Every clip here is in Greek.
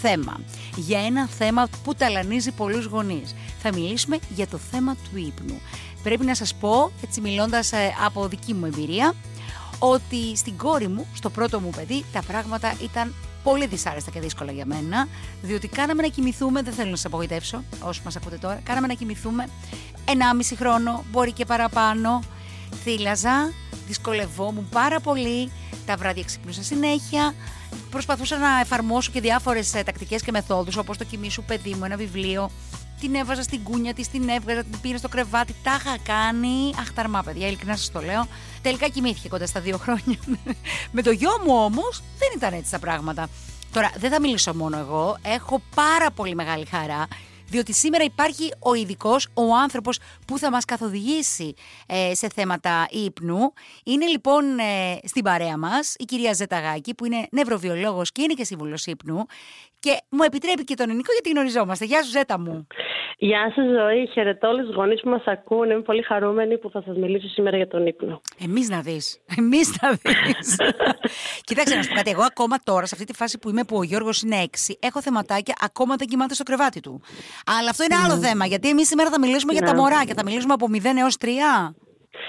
θέμα. Για ένα θέμα που ταλανίζει πολλούς γονείς. Θα μιλήσουμε για το θέμα του ύπνου. Πρέπει να σας πω, έτσι μιλώντας ε, από δική μου εμπειρία, ότι στην κόρη μου, στο πρώτο μου παιδί, τα πράγματα ήταν πολύ δυσάρεστα και δύσκολα για μένα, διότι κάναμε να κοιμηθούμε, δεν θέλω να σας απογοητεύσω, όσοι μας ακούτε τώρα, κάναμε να κοιμηθούμε 1,5 χρόνο, μπορεί και παραπάνω. Θύλαζα, δυσκολευόμουν πάρα πολύ, τα βράδια ξυπνούσα συνέχεια. Προσπαθούσα να εφαρμόσω και διάφορες τακτικές και μεθόδους, όπως το κοιμήσου παιδί μου, ένα βιβλίο. Την έβαζα στην κούνια της, την έβγαζα, την πήρα στο κρεβάτι. Τα είχα κάνει. Αχταρμά, παιδιά, ειλικρινά σας το λέω. Τελικά κοιμήθηκε κοντά στα δύο χρόνια. Με το γιο μου όμως δεν ήταν έτσι τα πράγματα. Τώρα, δεν θα μιλήσω μόνο εγώ. Έχω πάρα πολύ μεγάλη χαρά διότι σήμερα υπάρχει ο ειδικός, ο άνθρωπος που θα μας καθοδηγήσει ε, σε θέματα ύπνου. Είναι λοιπόν ε, στην παρέα μας η κυρία Ζεταγάκη που είναι νευροβιολόγος και είναι και σύμβουλος ύπνου και μου επιτρέπει και τον ελληνικό γιατί γνωριζόμαστε. Γεια σου Ζέτα μου. Γεια σας, Ζωή. Χαιρετώ όλου του γονείς που μας ακούνε. Είμαι πολύ χαρούμενη που θα σας μιλήσω σήμερα για τον ύπνο. Εμείς να δεις. Εμείς να δεις. Κοίταξε να σου πω κάτι. Εγώ ακόμα τώρα, σε αυτή τη φάση που είμαι, που ο Γιώργος είναι έξι, έχω θεματάκια, ακόμα δεν κοιμάται στο κρεβάτι του. Αλλά αυτό είναι άλλο mm. θέμα. Γιατί εμείς σήμερα θα μιλήσουμε για τα ναι. μωρά και θα μιλήσουμε από 0 έως 3.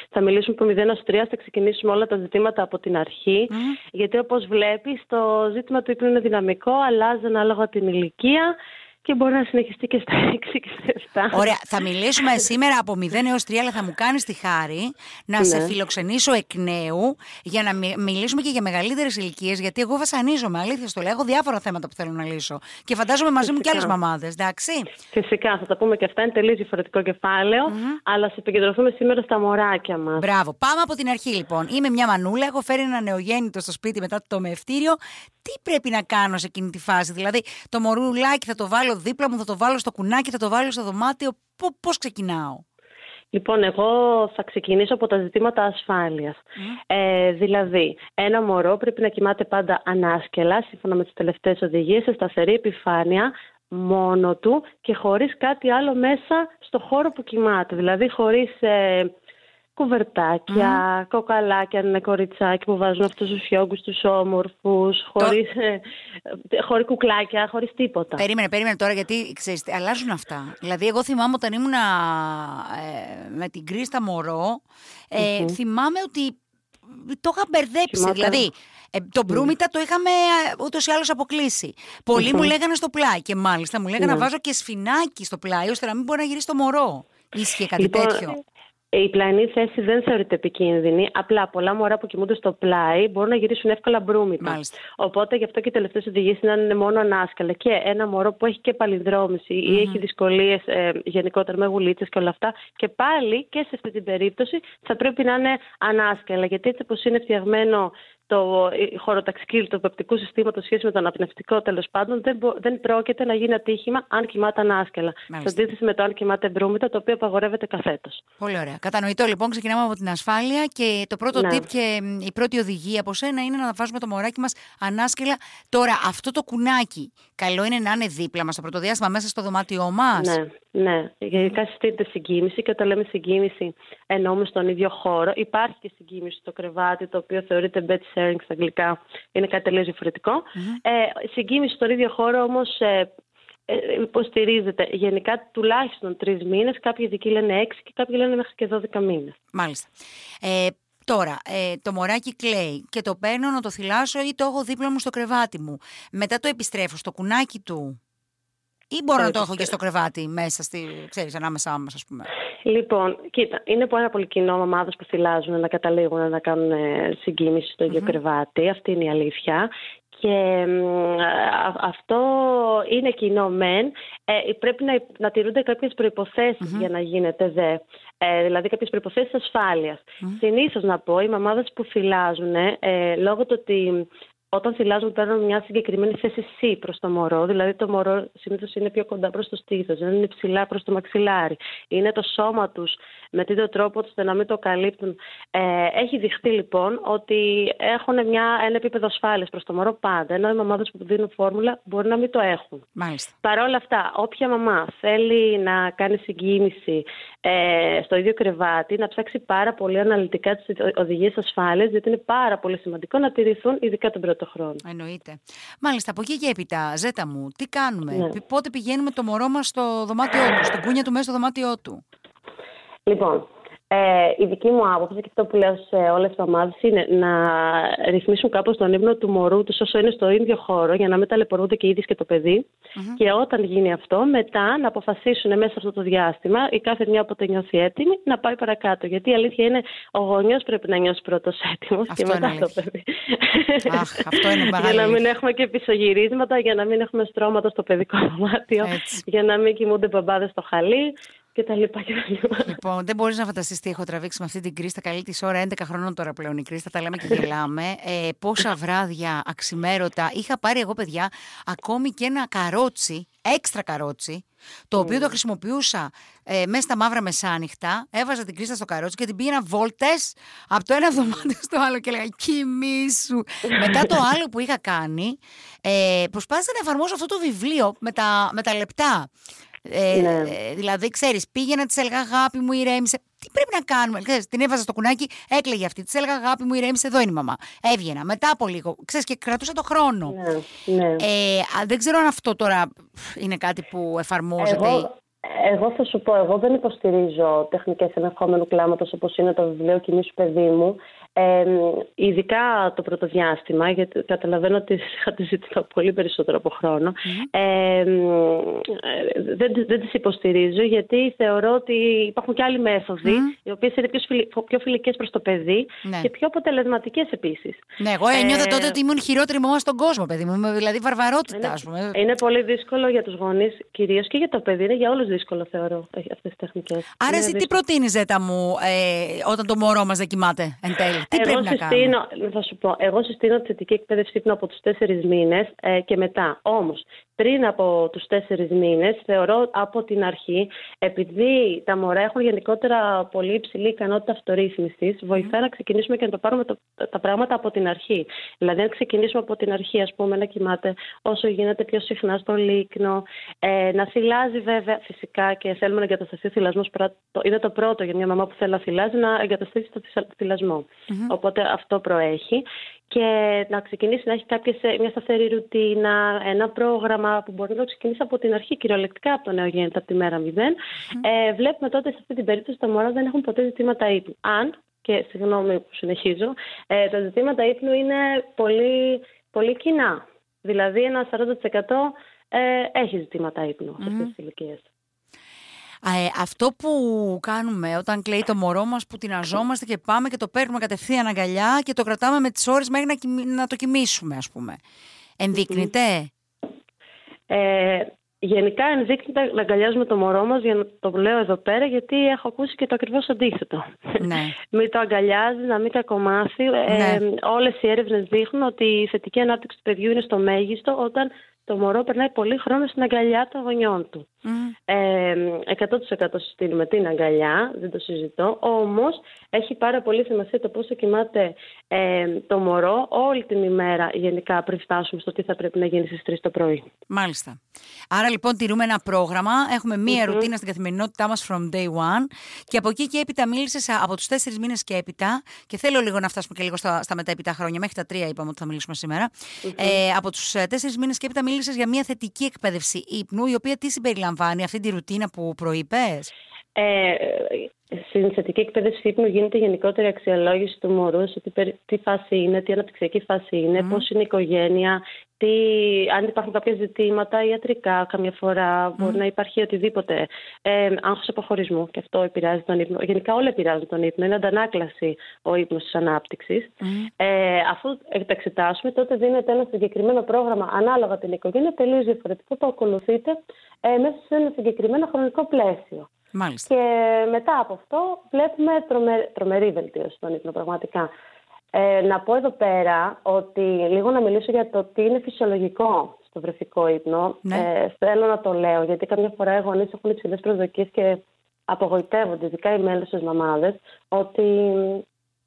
Θα μιλήσουμε από 0 έως 3, θα ξεκινήσουμε όλα τα ζητήματα από την αρχή. Mm. Γιατί όπως βλέπεις, το ζήτημα του ύπνου είναι δυναμικό, αλλάζει ανάλογα την ηλικία και μπορεί να συνεχιστεί και στα 6 και στα 7. Ωραία. Θα μιλήσουμε σήμερα από 0 έως 3, αλλά θα μου κάνεις τη χάρη να ναι. σε φιλοξενήσω εκ νέου για να μιλήσουμε και για μεγαλύτερες ηλικίες. Γιατί εγώ βασανίζομαι, αλήθεια στο λέω. Έχω διάφορα θέματα που θέλω να λύσω. Και φαντάζομαι μαζί Φυσικά. μου και άλλες μαμάδες, εντάξει. Φυσικά, θα τα πούμε και αυτά. Είναι τελείως διαφορετικό κεφάλαιο, mm-hmm. αλλά σε επικεντρωθούμε σήμερα στα μωράκια μας. Μπράβο. Πάμε από την αρχή λοιπόν. Είμαι μια μανούλα, έχω φέρει ένα νεογέννητο στο σπίτι μετά το μευτήριο. Τι πρέπει να κάνω σε εκείνη τη φάση, Δηλαδή, το μωρούλάκι θα το βάλω δίπλα μου, θα το βάλω στο κουνάκι, θα το βάλω στο δωμάτιο. Πώς ξεκινάω; Λοιπόν, εγώ θα ξεκινήσω από τα ζητήματα ασφάλειας. Ε, δηλαδή, ένα μωρό πρέπει να κοιμάται πάντα ανάσκελα, σύμφωνα με τις τελευταίες οδηγίες, σε σταθερή επιφάνεια, μόνο του και χωρίς κάτι άλλο μέσα στο χώρο που κοιμάται. Δηλαδή, χωρίς ε, κουβερτάκια, mm. κοκαλάκια, ένα κοριτσάκι που βάζουν αυτούς τους φιόγκους τους όμορφους, χωρίς ε, χωρίς κουκλάκια, χωρίς τίποτα. Περίμενε, περίμενε τώρα γιατί ξέρεις, αλλάζουν αυτά. Δηλαδή, εγώ θυμάμαι όταν ήμουν ε, με την Κρίστα Μωρό, ε, θυμάμαι ότι το είχα μπερδέψει. Δηλαδή, ε, το μπρούμητα το είχαμε ούτως ή άλλως αποκλείσει. μου λέγανε στο πλάι και μάλιστα μου λέγανε να βάζω και σφινάκι στο πλάι ώστε να μην μπορεί να γυρίσει το μωρό. Ίσχυε κάτι λοιπόν, τέτοιο. Η πλαϊνή θέση δεν θεωρείται επικίνδυνη. Απλά πολλά μωρά που κοιμούνται στο πλάι μπορούν να γυρίσουν εύκολα μπρούμητα. Μάλιστα. Οπότε γι' αυτό και οι τελευταίες οδηγίες είναι να είναι μόνο ανάσκαλα. Και ένα μωρό που έχει και παλινδρόμηση ή έχει δυσκολίες ε, γενικότερα με γουλίτσες και όλα αυτά. Και πάλι και σε αυτή την περίπτωση θα πρέπει να είναι ανάσκαλα. Γιατί έτσι όπως είναι φτιαγμένο το χωροταξική του πεπτικού συστήματος σχέση με το αναπνευστικό τέλος πάντων δεν, δεν πρόκειται να γίνει ατύχημα αν κοιμάται ανάσκελα. Σε αντίθεση με το αν κοιμάται μπρούμητα, το οποίο απαγορεύεται καθέτος. Πολύ ωραία. Κατανοητό λοιπόν, ξεκινάμε από την ασφάλεια και το πρώτο ναι. tip και η πρώτη οδηγία από σένα είναι να βάζουμε το μωράκι μας ανάσκελα. Τώρα, αυτό το κουνάκι, καλό είναι να είναι δίπλα μας το πρώτο διάστημα μέσα στο δωμάτιό μας; Ναι. Ναι, γενικά συστήνεται συγκίνηση και όταν λέμε συγκίνηση εννοούμε στον ίδιο χώρο. Υπάρχει και συγκίνηση στο κρεβάτι, το οποίο θεωρείται bed sharing στα αγγλικά. Είναι κάτι τελείως Ε, συγκίνηση στον ίδιο χώρο όμως ε, ε, υποστηρίζεται γενικά τουλάχιστον τρεις μήνες. Κάποιοι ειδικοί λένε έξι και κάποιοι λένε μέχρι και 12 μήνες. Μάλιστα. Ε, Τώρα, ε, το μωράκι κλαίει και το παίρνω να το θυλάσω ή το έχω δίπλα μου στο κρεβάτι μου. Μετά το επιστρέφω στο κουνάκι του ή μπορώ να το έχω και στο κρεβάτι μέσα, στη, ξέρεις, ανάμεσά μας ας πούμε. Λοιπόν, κοίτα, είναι πάρα πολύ κοινό μαμάδες που θυλάζουν να καταλήγουν να κάνουν ε, συγκίνηση στο ίδιο κρεβάτι. Αυτή είναι η αλήθεια. Και αυτό είναι κοινό μεν. Ε, πρέπει να, να τηρούνται κάποιες για να γίνεται δε. Ε, δηλαδή κάποιες προϋποθέσεις ασφάλειας. Συνήθως να πω, οι μαμάδες που θυλάζουν, ε, λόγω του ότι όταν θυλάζουν παίρνουν μια συγκεκριμένη θέση C προς το μωρό, δηλαδή το μωρό συνήθως είναι πιο κοντά προς το στήθος, δεν είναι ψηλά προς το μαξιλάρι. Είναι το σώμα τους με τέτοιο τρόπο ώστε να μην το καλύπτουν. Ε, έχει δειχτεί λοιπόν ότι έχουν μια, ένα επίπεδο ασφάλειας προς το μωρό πάντα, ενώ οι μαμάδες που δίνουν φόρμουλα μπορεί να μην το έχουν. Μάλιστα. Παρ' όλα αυτά, όποια μαμά θέλει να κάνει συγκίνηση ε, στο ίδιο κρεβάτι, να ψάξει πάρα πολύ αναλυτικά τις οδηγίες ασφάλειας, γιατί είναι πάρα πολύ σημαντικό να τηρηθούν ειδικά τον πρώτο χρόνο. Εννοείται. Μάλιστα, από εκεί και έπειτα, Ζέτα μου, τι κάνουμε, ναι. πότε πηγαίνουμε το μωρό μας στο δωμάτιό του, στην κούνια του μέσα στο δωμάτιό του; Λοιπόν, ε, η δική μου άποψη και αυτό που λέω σε όλες τις μαμάδε είναι να ρυθμίσουν κάπως τον ύπνο του μωρού τους όσο είναι στο ίδιο χώρο για να μην ταλαιπωρούνται και οι ίδιοι και το παιδι Και όταν γίνει αυτό, μετά να αποφασίσουν μέσα σε αυτό το διάστημα η κάθε μια όποτε νιώθει έτοιμη να πάει παρακάτω. Γιατί η αλήθεια είναι ο γονιός πρέπει να νιώσει πρώτος έτοιμος και μετά το παιδί. Αχ, αυτό είναι για να μην έχουμε και πισωγυρίσματα, για να μην έχουμε στρώματα στο παιδικό δωμάτιο, για να μην κοιμούνται μπαμπάδες στο χαλί και τα λοιπά και τα λοιπά. Λοιπόν, δεν μπορείς να φανταστείς τι έχω τραβήξει με αυτή την Κρίστα. Καλή της ώρα, 11 χρονών τώρα πλέον η Κρίστα. Τα λέμε και γελάμε. Ε, πόσα βράδια αξιμέρωτα. Είχα πάρει εγώ, παιδιά, ακόμη και ένα καρότσι, έξτρα καρότσι, το οποίο το χρησιμοποιούσα ε, μέσα στα μαύρα μεσάνυχτα. Έβαζα την Κρίστα στο καρότσι και την πήγαινα βόλτες από το ένα δωμάτιο στο άλλο και έλεγα Κοιμήσου. Μετά το άλλο που είχα κάνει, ε, προσπάθησα να εφαρμόσω αυτό το βιβλίο με τα, με τα λεπτά. Ε, ναι. Ε, δηλαδή, ξέρεις, πήγαινα, της έλεγα αγάπη μου, ηρέμησε. Τι πρέπει να κάνουμε. Ξέρεις, την έβαζα στο κουνάκι, έκλαιγε αυτή. Της έλεγα αγάπη μου, ηρέμησε, εδώ είναι η μαμά. Έβγαινα μετά από λίγο. Ξέρεις, και κρατούσα το χρόνο. Ναι, ναι. Ε, δεν ξέρω αν αυτό τώρα είναι κάτι που εφαρμόζεται. Εγώ... Εγώ θα σου πω, εγώ δεν υποστηρίζω τεχνικές ενεχόμενου κλάματος όπως είναι το βιβλίο «Κοιμήσου παιδί μου». Ε, ειδικά το πρώτο διάστημα, γιατί καταλαβαίνω ότι είχατε ζητήσει πολύ περισσότερο από χρόνο. Ε, δεν, δεν τις υποστηρίζω γιατί θεωρώ ότι υπάρχουν και άλλοι μέθοδοι οι οποίες είναι πιο, φιλ, πιο φιλικές προς το παιδί ναι. και πιο αποτελεσματικές επίσης. Ναι, εγώ ένιωθα ε, τότε ότι ήμουν χειρότερη μόνα στον κόσμο, παιδί μου, δηλαδή βαρβαρότητα ας πούμε. Είναι πολύ δύσκολο για τους γονείς κυρίως και για το παιδί, είναι για όλους δύσκολο θεωρώ αυτές τις τεχνικές. Άρα εσύ τι προτείνεις Ζέτα μου ε, όταν το μωρό μας δεν κοιμάται εν τέλει; Τι εγώ πρέπει να συστήνω, Θα σου πω, εγώ συστήνω τη θετική εκπαίδευση ύπνου από τους τέσσερις μήνες ε, και μετά. Όμως, πριν από τους τέσσερις μήνες, θεωρώ από την αρχή, επειδή τα μωρά έχουν γενικότερα πολύ υψηλή ικανότητα αυτορύθμισης, βοηθάει να ξεκινήσουμε και να το πάρουμε το, τα πράγματα από την αρχή. Δηλαδή, να ξεκινήσουμε από την αρχή, ας πούμε, να κοιμάται όσο γίνεται πιο συχνά στο λίκνο, ε, να θυλάζει βέβαια φυσικά και θέλουμε να εγκατασταθεί ο θυλασμός. Είναι το πρώτο για μια μαμά που θέλει να θυλάζει, να εγκαταστήσει το θυλασμό. Οπότε αυτό προέχει και να ξεκινήσει να έχει κάποιες, μια σταθερή ρουτίνα, ένα πρόγραμμα που μπορεί να ξεκινήσει από την αρχή, κυριολεκτικά από το νεογέννητο, από τη μέρα 0. Ε, βλέπουμε τότε σε αυτή την περίπτωση τα μωρά δεν έχουν ποτέ ζητήματα ύπνου. Αν, και συγγνώμη που συνεχίζω, ε, τα ζητήματα ύπνου είναι πολύ, πολύ κοινά. Δηλαδή ένα 40% ε, έχει ζητήματα ύπνου σε αυτές τις ηλικίες. Ε, αυτό που κάνουμε όταν κλαίει το μωρό μας που την αζόμαστε και πάμε και το παίρνουμε κατευθείαν αγκαλιά και το κρατάμε με τις ώρες μέχρι να, να το κοιμήσουμε ας πούμε. Ενδείκνυται; Ε, γενικά ενδείκνυται να αγκαλιάζουμε το μωρό μας για να το λέω εδώ πέρα γιατί έχω ακούσει και το ακριβώς αντίθετο. Ναι. μην το αγκαλιάζει, να μην κακομάθει. Ε, ναι. όλες οι έρευνες δείχνουν ότι η θετική ανάπτυξη του παιδιού είναι στο μέγιστο όταν το μωρό περνάει πολύ χρόνο στην αγκαλιά των γονιών του. Mm. Ε, 100% συστήνουμε την αγκαλιά, δεν το συζητώ. Όμως έχει πάρα πολύ σημασία το πόσο κοιμάται ε, το μωρό όλη την ημέρα γενικά πριν φτάσουμε στο τι θα πρέπει να γίνει στις 3 το πρωί. Μάλιστα. Άρα λοιπόν τηρούμε ένα πρόγραμμα, έχουμε μία mm-hmm. ρουτίνα στην καθημερινότητά μας from day one και από εκεί και έπειτα μίλησες από τους 4 μήνες και έπειτα. Και θέλω λίγο να φτάσουμε και λίγο στα, στα μετέπειτα χρόνια, μέχρι τα 3 είπαμε ότι θα μιλήσουμε σήμερα. Mm-hmm. Ε, από τους 4 μήνες και έπειτα μίλησες για μια θετική εκπαίδευση ύπνου, η οποία τι συμπεριλαμβάνει αυτή τη ρουτίνα που προείπες; Ε, στην θετική εκπαίδευση ύπνου γίνεται γενικότερη αξιολόγηση του μωρού σε τι, τι φάση είναι, τι αναπτυξιακή φάση είναι, mm. πώς είναι η οικογένεια, τι, αν υπάρχουν κάποια ζητήματα ιατρικά καμιά φορά, mm. μπορεί να υπάρχει οτιδήποτε. Ε, άγχος αποχωρισμού και αυτό επηρεάζει τον ύπνο. Γενικά όλα επηρεάζουν τον ύπνο. Είναι αντανάκλαση ο ύπνος της ανάπτυξης. Mm. Ε, αφού τα εξετάσουμε τότε δίνεται ένα συγκεκριμένο πρόγραμμα ανάλογα την οικογένεια τελείως διαφορετικό που ακολουθείτε ε, μέσα σε ένα συγκεκριμένο χρονικό πλαίσιο. Μάλιστα. Και μετά από αυτό βλέπουμε τρομε, τρομερή βελτίωση στον ύπνο πραγματικά. Ε, να πω εδώ πέρα ότι λίγο να μιλήσω για το τι είναι φυσιολογικό στο βρεφικό ύπνο. Ναι. Ε, θέλω να το λέω, γιατί καμιά φορά οι γονείς έχουν υψηλές προσδοκίες και απογοητεύονται, ειδικά οι μέλη μαμάδες, ότι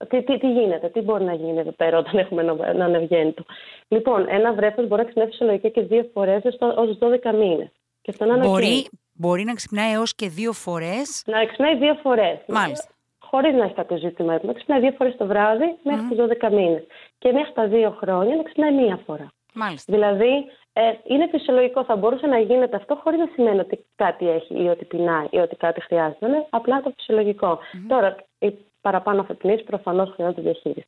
τι, τι, τι, γίνεται, τι μπορεί να γίνει εδώ πέρα όταν έχουμε ένα ανευγέννητο. Λοιπόν, ένα βρέφος μπορεί να ξυπνάει φυσιολογικά και δύο φορές ως 12 μήνες. Και αυτό είναι μπορεί, μπορεί να ξυπνάει έως και δύο φορές; Να ξυπνάει δύο φορές. Μάλιστα. Χωρίς να έχει κάποιο ζήτημα. Να ξυπνάει δύο φορές το βράδυ μέχρι mm. τους 12 μήνες. Και μέχρι τα δύο χρόνια να ξυπνάει μία φορά. Μάλιστα. Δηλαδή, ε, είναι φυσιολογικό. Θα μπορούσε να γίνεται αυτό χωρίς να σημαίνει ότι κάτι έχει ή ότι πεινάει ή ότι κάτι χρειάζεται. Είναι απλά το φυσιολογικό. Mm-hmm. Τώρα, οι παραπάνω αφετνεί προφανώς χρειάζονται διαχείριση.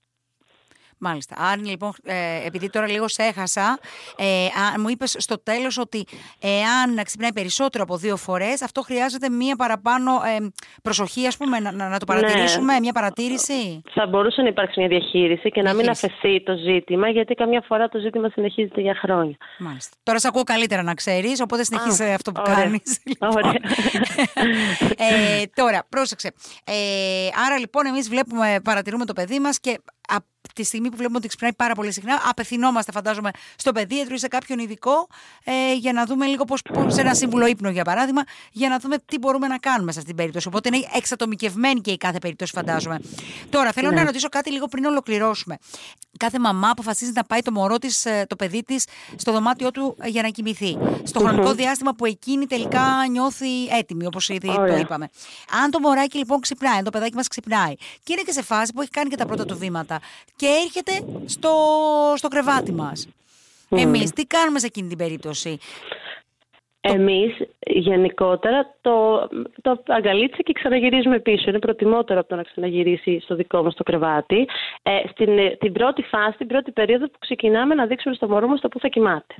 Μάλιστα. Άρα λοιπόν, ε, επειδή τώρα λίγο σε έχασα, ε, μου είπες στο τέλος ότι εάν ξυπνάει περισσότερο από δύο φορές, αυτό χρειάζεται μία παραπάνω ε, προσοχή, ας πούμε, να, να, το παρατηρήσουμε, ναι. μία παρατήρηση; Θα μπορούσε να υπάρξει μια διαχείριση και να μην αφαιθεί το ζήτημα, γιατί καμιά φορά το ζήτημα συνεχίζεται για χρόνια. Μάλιστα. Τώρα σε ακούω καλύτερα να ξέρεις, οπότε συνεχίζει αυτό που κάνεις. Ωραία. ε, τώρα, πρόσεξε. Ε, άρα λοιπόν, εμείς βλέπουμε, παρατηρούμε το παιδί μας και τη στιγμή που βλέπουμε ότι ξυπνάει πάρα πολύ συχνά, απευθυνόμαστε, φαντάζομαι, στο παιδίατρο ή σε κάποιον ειδικό ε, για να δούμε λίγο πώς, σε ένα σύμβουλο ύπνο, για παράδειγμα, για να δούμε τι μπορούμε να κάνουμε σε αυτήν την περίπτωση. Οπότε είναι εξατομικευμένη και η κάθε περίπτωση, φαντάζομαι. Τώρα, θέλω ναι. να ρωτήσω κάτι λίγο πριν ολοκληρώσουμε. Κάθε μαμά αποφασίζει να πάει το μωρό της, ε, το παιδί της, στο δωμάτιό του ε, για να κοιμηθεί. Στο χρονικό διάστημα που εκείνη τελικά νιώθει έτοιμη, όπως ήδη το είπαμε. Αν το μωράκι λοιπόν ξυπνάει, αν το παιδάκι μας ξυπνάει και είναι και σε φάση που έχει κάνει και τα πρώτα του βήματα και έρχεται στο, στο κρεβάτι μας. Mm. Εμείς τι κάνουμε σε εκείνη την περίπτωση; Εμείς γενικότερα το, το αγκαλίτσα και ξαναγυρίζουμε πίσω. Είναι προτιμότερο από το να ξαναγυρίσει στο δικό μας το κρεβάτι. Ε, στην ε, την πρώτη φάση, την πρώτη περίοδο που ξεκινάμε να δείξουμε στο μωρό μας το που θα κοιμάται.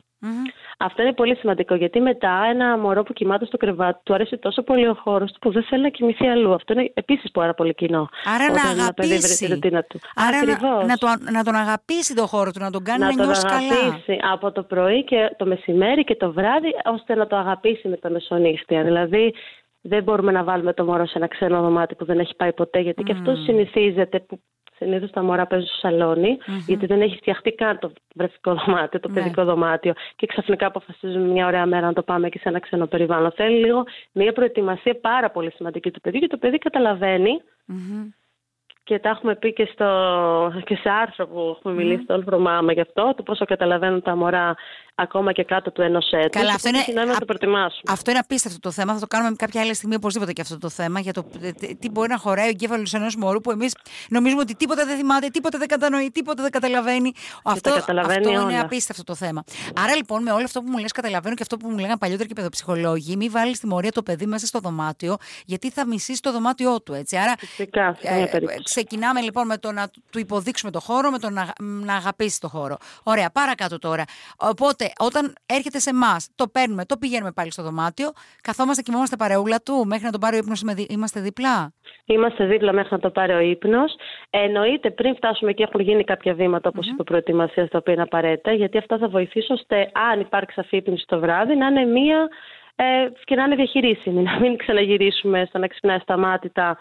Αυτό είναι πολύ σημαντικό γιατί μετά ένα μωρό που κοιμάται στο κρεβάτι του αρέσει τόσο πολύ ο χώρος του που δεν θέλει να κοιμηθεί αλλού. Αυτό είναι επίσης πάρα πολύ κοινό. Άρα να αγαπήσει. Του. Άρα να, να, το, να τον αγαπήσει τον χώρο του, να τον κάνει να, να νιώσει καλά. Να τον αγαπήσει από το πρωί και το μεσημέρι και το βράδυ ώστε να το αγαπήσει με τα μεσονύχτια. Δηλαδή δεν μπορούμε να βάλουμε το μωρό σε ένα ξένο δωμάτιο που δεν έχει πάει ποτέ, γιατί mm. και αυτό συνηθίζεται. Που συνήθως τα μωρά παίζουν στο σαλονι γιατί δεν έχει φτιαχτεί καν το βρεφικό δωμάτιο, το ναι. παιδικό δωμάτιο, και ξαφνικά αποφασίζουμε μια ωραία μέρα να το πάμε και σε ένα ξένο περιβάλλον. Θέλει λίγο μια προετοιμασία πάρα πολύ σημαντική του παιδιού, και το παιδί και τα έχουμε πει και, στο, και σε άρθρο που έχουμε μιλήσει στο Όλφρο Μάμα γι' αυτό, το πόσο καταλαβαίνουν τα μωρά ακόμα και κάτω του ενός έτους. Καλά, αυτό είναι, να το προετοιμάσουμε. αυτό είναι απίστευτο το θέμα. Θα το κάνουμε κάποια άλλη στιγμή οπωσδήποτε και αυτό το θέμα. Για το τι μπορεί να χωράει ο εγκέφαλος ενός μωρού που εμείς νομίζουμε ότι τίποτα δεν θυμάται, τίποτα δεν κατανοεί, τίποτα δεν καταλαβαίνει. αυτό, καταλαβαίνει αυτό είναι απίστευτο το θέμα. Άρα λοιπόν με όλο αυτό που μου λες, καταλαβαίνω και αυτό που μου λέγανε παλιότερα και παιδοψυχολόγοι, μην βάλεις τη μορία το παιδί μέσα στο δωμάτιο, γιατί θα μισείς το δωμάτιό του. Έτσι. Άρα, Φυσικά, ε, ξεκινάμε λοιπόν με το να του υποδείξουμε το χώρο, με το να, να αγαπήσει το χώρο. Ωραία, παρακάτω τώρα. Οπότε όταν έρχεται σε εμάς, το παίρνουμε, το πηγαίνουμε πάλι στο δωμάτιο, καθόμαστε, κοιμόμαστε παρεούλα του, μέχρι να τον πάρει ο ύπνος, είμαστε δίπλα; Είμαστε δίπλα μέχρι να το πάρει ο ύπνος. Εννοείται πριν φτάσουμε και έχουν γίνει κάποια βήματα, όπως mm-hmm. είπε, προετοιμασίας, τα οποία είναι απαραίτητα, γιατί αυτά θα βοηθήσουν ώστε αν υπάρξει αφύπνιση το βράδυ να είναι μία ε, και να είναι διαχειρίσιμη. Να μην ξαναγυρίσουμε στο να ξυπνάει σταμάτητα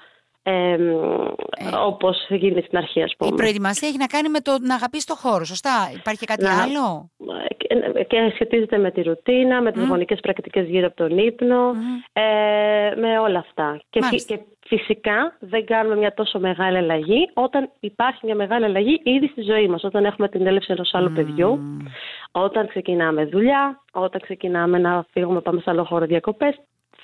ε, ε, όπως γίνεται στην αρχή ας πούμε. Η προετοιμασία έχει να κάνει με το να αγαπήσεις το χώρο, σωστά. Υπάρχει κάτι άλλο; Και, και σχετίζεται με τη ρουτίνα, με τις mm. γονικές πρακτικές γύρω από τον ύπνο, ε, με όλα αυτά. Και, και φυσικά δεν κάνουμε μια τόσο μεγάλη αλλαγή όταν υπάρχει μια μεγάλη αλλαγή ήδη στη ζωή μας, όταν έχουμε την έλευση ενός άλλου παιδιού, όταν ξεκινάμε δουλειά, όταν ξεκινάμε να φύγουμε πάμε σε άλλο χώρο διακοπές,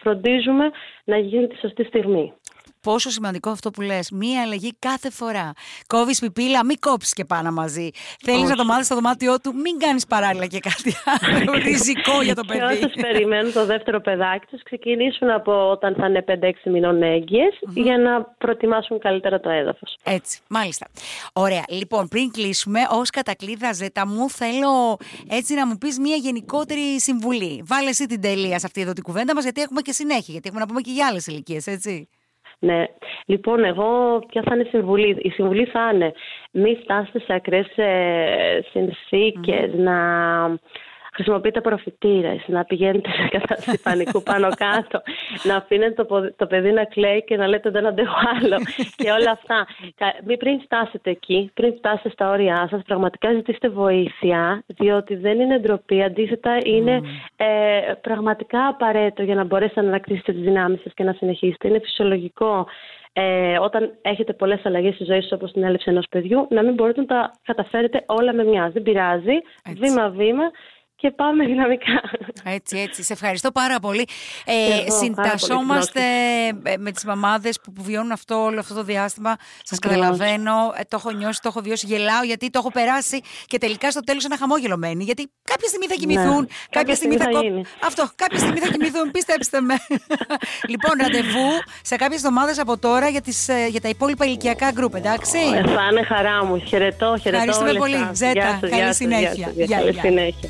φροντίζουμε να γίνει τη σωστή στιγμή. Πόσο σημαντικό αυτό που λες. Μία αλλαγή κάθε φορά. Κόβεις πιπίλα, μην κόψεις και πάνω μαζί. Θέλεις να το μάθεις στο δωμάτιό του, μην κάνεις παράλληλα και κάτι άλλο. Ριζικό για το παιδί. Και όσοι περιμένουν το δεύτερο παιδάκι τους, ξεκινήσουν από όταν θα είναι 5-6 μηνών για να προετοιμάσουν καλύτερα το έδαφος. Έτσι, μάλιστα. Ωραία. Λοιπόν, πριν κλείσουμε, ως κατακλείδα ζέτα μου, θέλω έτσι να μου πεις μία γενικότερη συμβουλή. Βάλε εσύ την τελεία σε αυτή εδώ την κουβέντα μας, γιατί έχουμε και συνέχεια. Γιατί έχουμε να πούμε και για άλλες ηλικίες, έτσι. Ναι. Λοιπόν, εγώ ποια θα είναι η συμβουλή; Η συμβουλή θα είναι μην φτάσετε σε ακραίες ε, συνθήκες, να χρησιμοποιείτε προφητήρες, να πηγαίνετε σε κατάσταση πανικού πάνω κάτω, να αφήνετε το, το παιδί να κλαίει και να λέτε δεν αντέχω άλλο και όλα αυτά. Μην πριν φτάσετε εκεί, πριν φτάσετε στα όρια σας, πραγματικά ζητήστε βοήθεια, διότι δεν είναι ντροπή, αντίθετα είναι ε, πραγματικά απαραίτητο για να μπορέσετε να ανακτήσετε τις δυνάμεις σας και να συνεχίσετε. Είναι φυσιολογικό ε, όταν έχετε πολλές αλλαγές στη ζωή σας, όπως την έλευση ενός παιδιού, να μην μπορείτε να τα καταφέρετε όλα με μιας. Δεν πειράζει. Βήμα-βήμα και πάμε δυναμικά. Έτσι, έτσι. Σε ευχαριστώ πάρα πολύ. Ε, συντασσόμαστε ε, με τις μαμάδες που, που βιώνουν αυτό όλο αυτό το διάστημα. Σας καταλαβαίνω, ε, το έχω νιώσει, το έχω βιώσει, γελάω γιατί το έχω περάσει και τελικά στο τέλος ένα χαμόγελο μένει. Γιατί κάποια στιγμή θα κοιμηθούν, ναι. κάποια, στιγμή θα, θα Αυτό, κάποια στιγμή θα κοιμηθούν, πιστέψτε με. λοιπόν, ραντεβού σε κάποιες εβδομάδες από τώρα για, τις, ε, για τα υπόλοιπα ηλικιακά γκρουπ, εντάξει; Θα είναι χαρά μου. Χαιρετώ, χαιρετώ. Ευχαριστούμε πολύ. Ζέτα, καλή συνέχεια. Καλή συνέχεια.